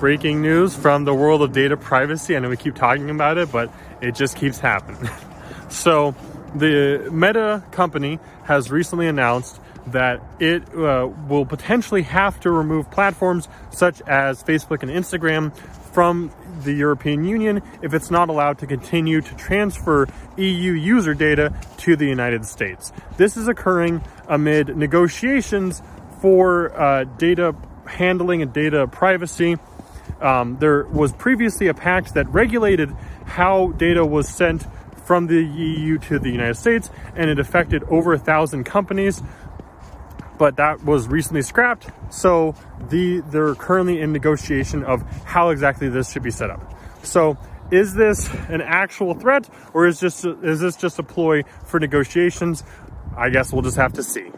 breaking news from the world of data privacy. I know we keep talking about it, but it just keeps happening. so the Meta company has recently announced that it uh, will potentially have to remove platforms such as Facebook and Instagram from the European Union if it's not allowed to continue to transfer EU user data to the United States. This is occurring amid negotiations for uh, data handling and data privacy. Um, there was previously a pact that regulated how data was sent from the EU to the United States, and it affected over a thousand companies. But that was recently scrapped, so the they're currently in negotiation of how exactly this should be set up. So, is this an actual threat, or is just is this just a ploy for negotiations? I guess we'll just have to see.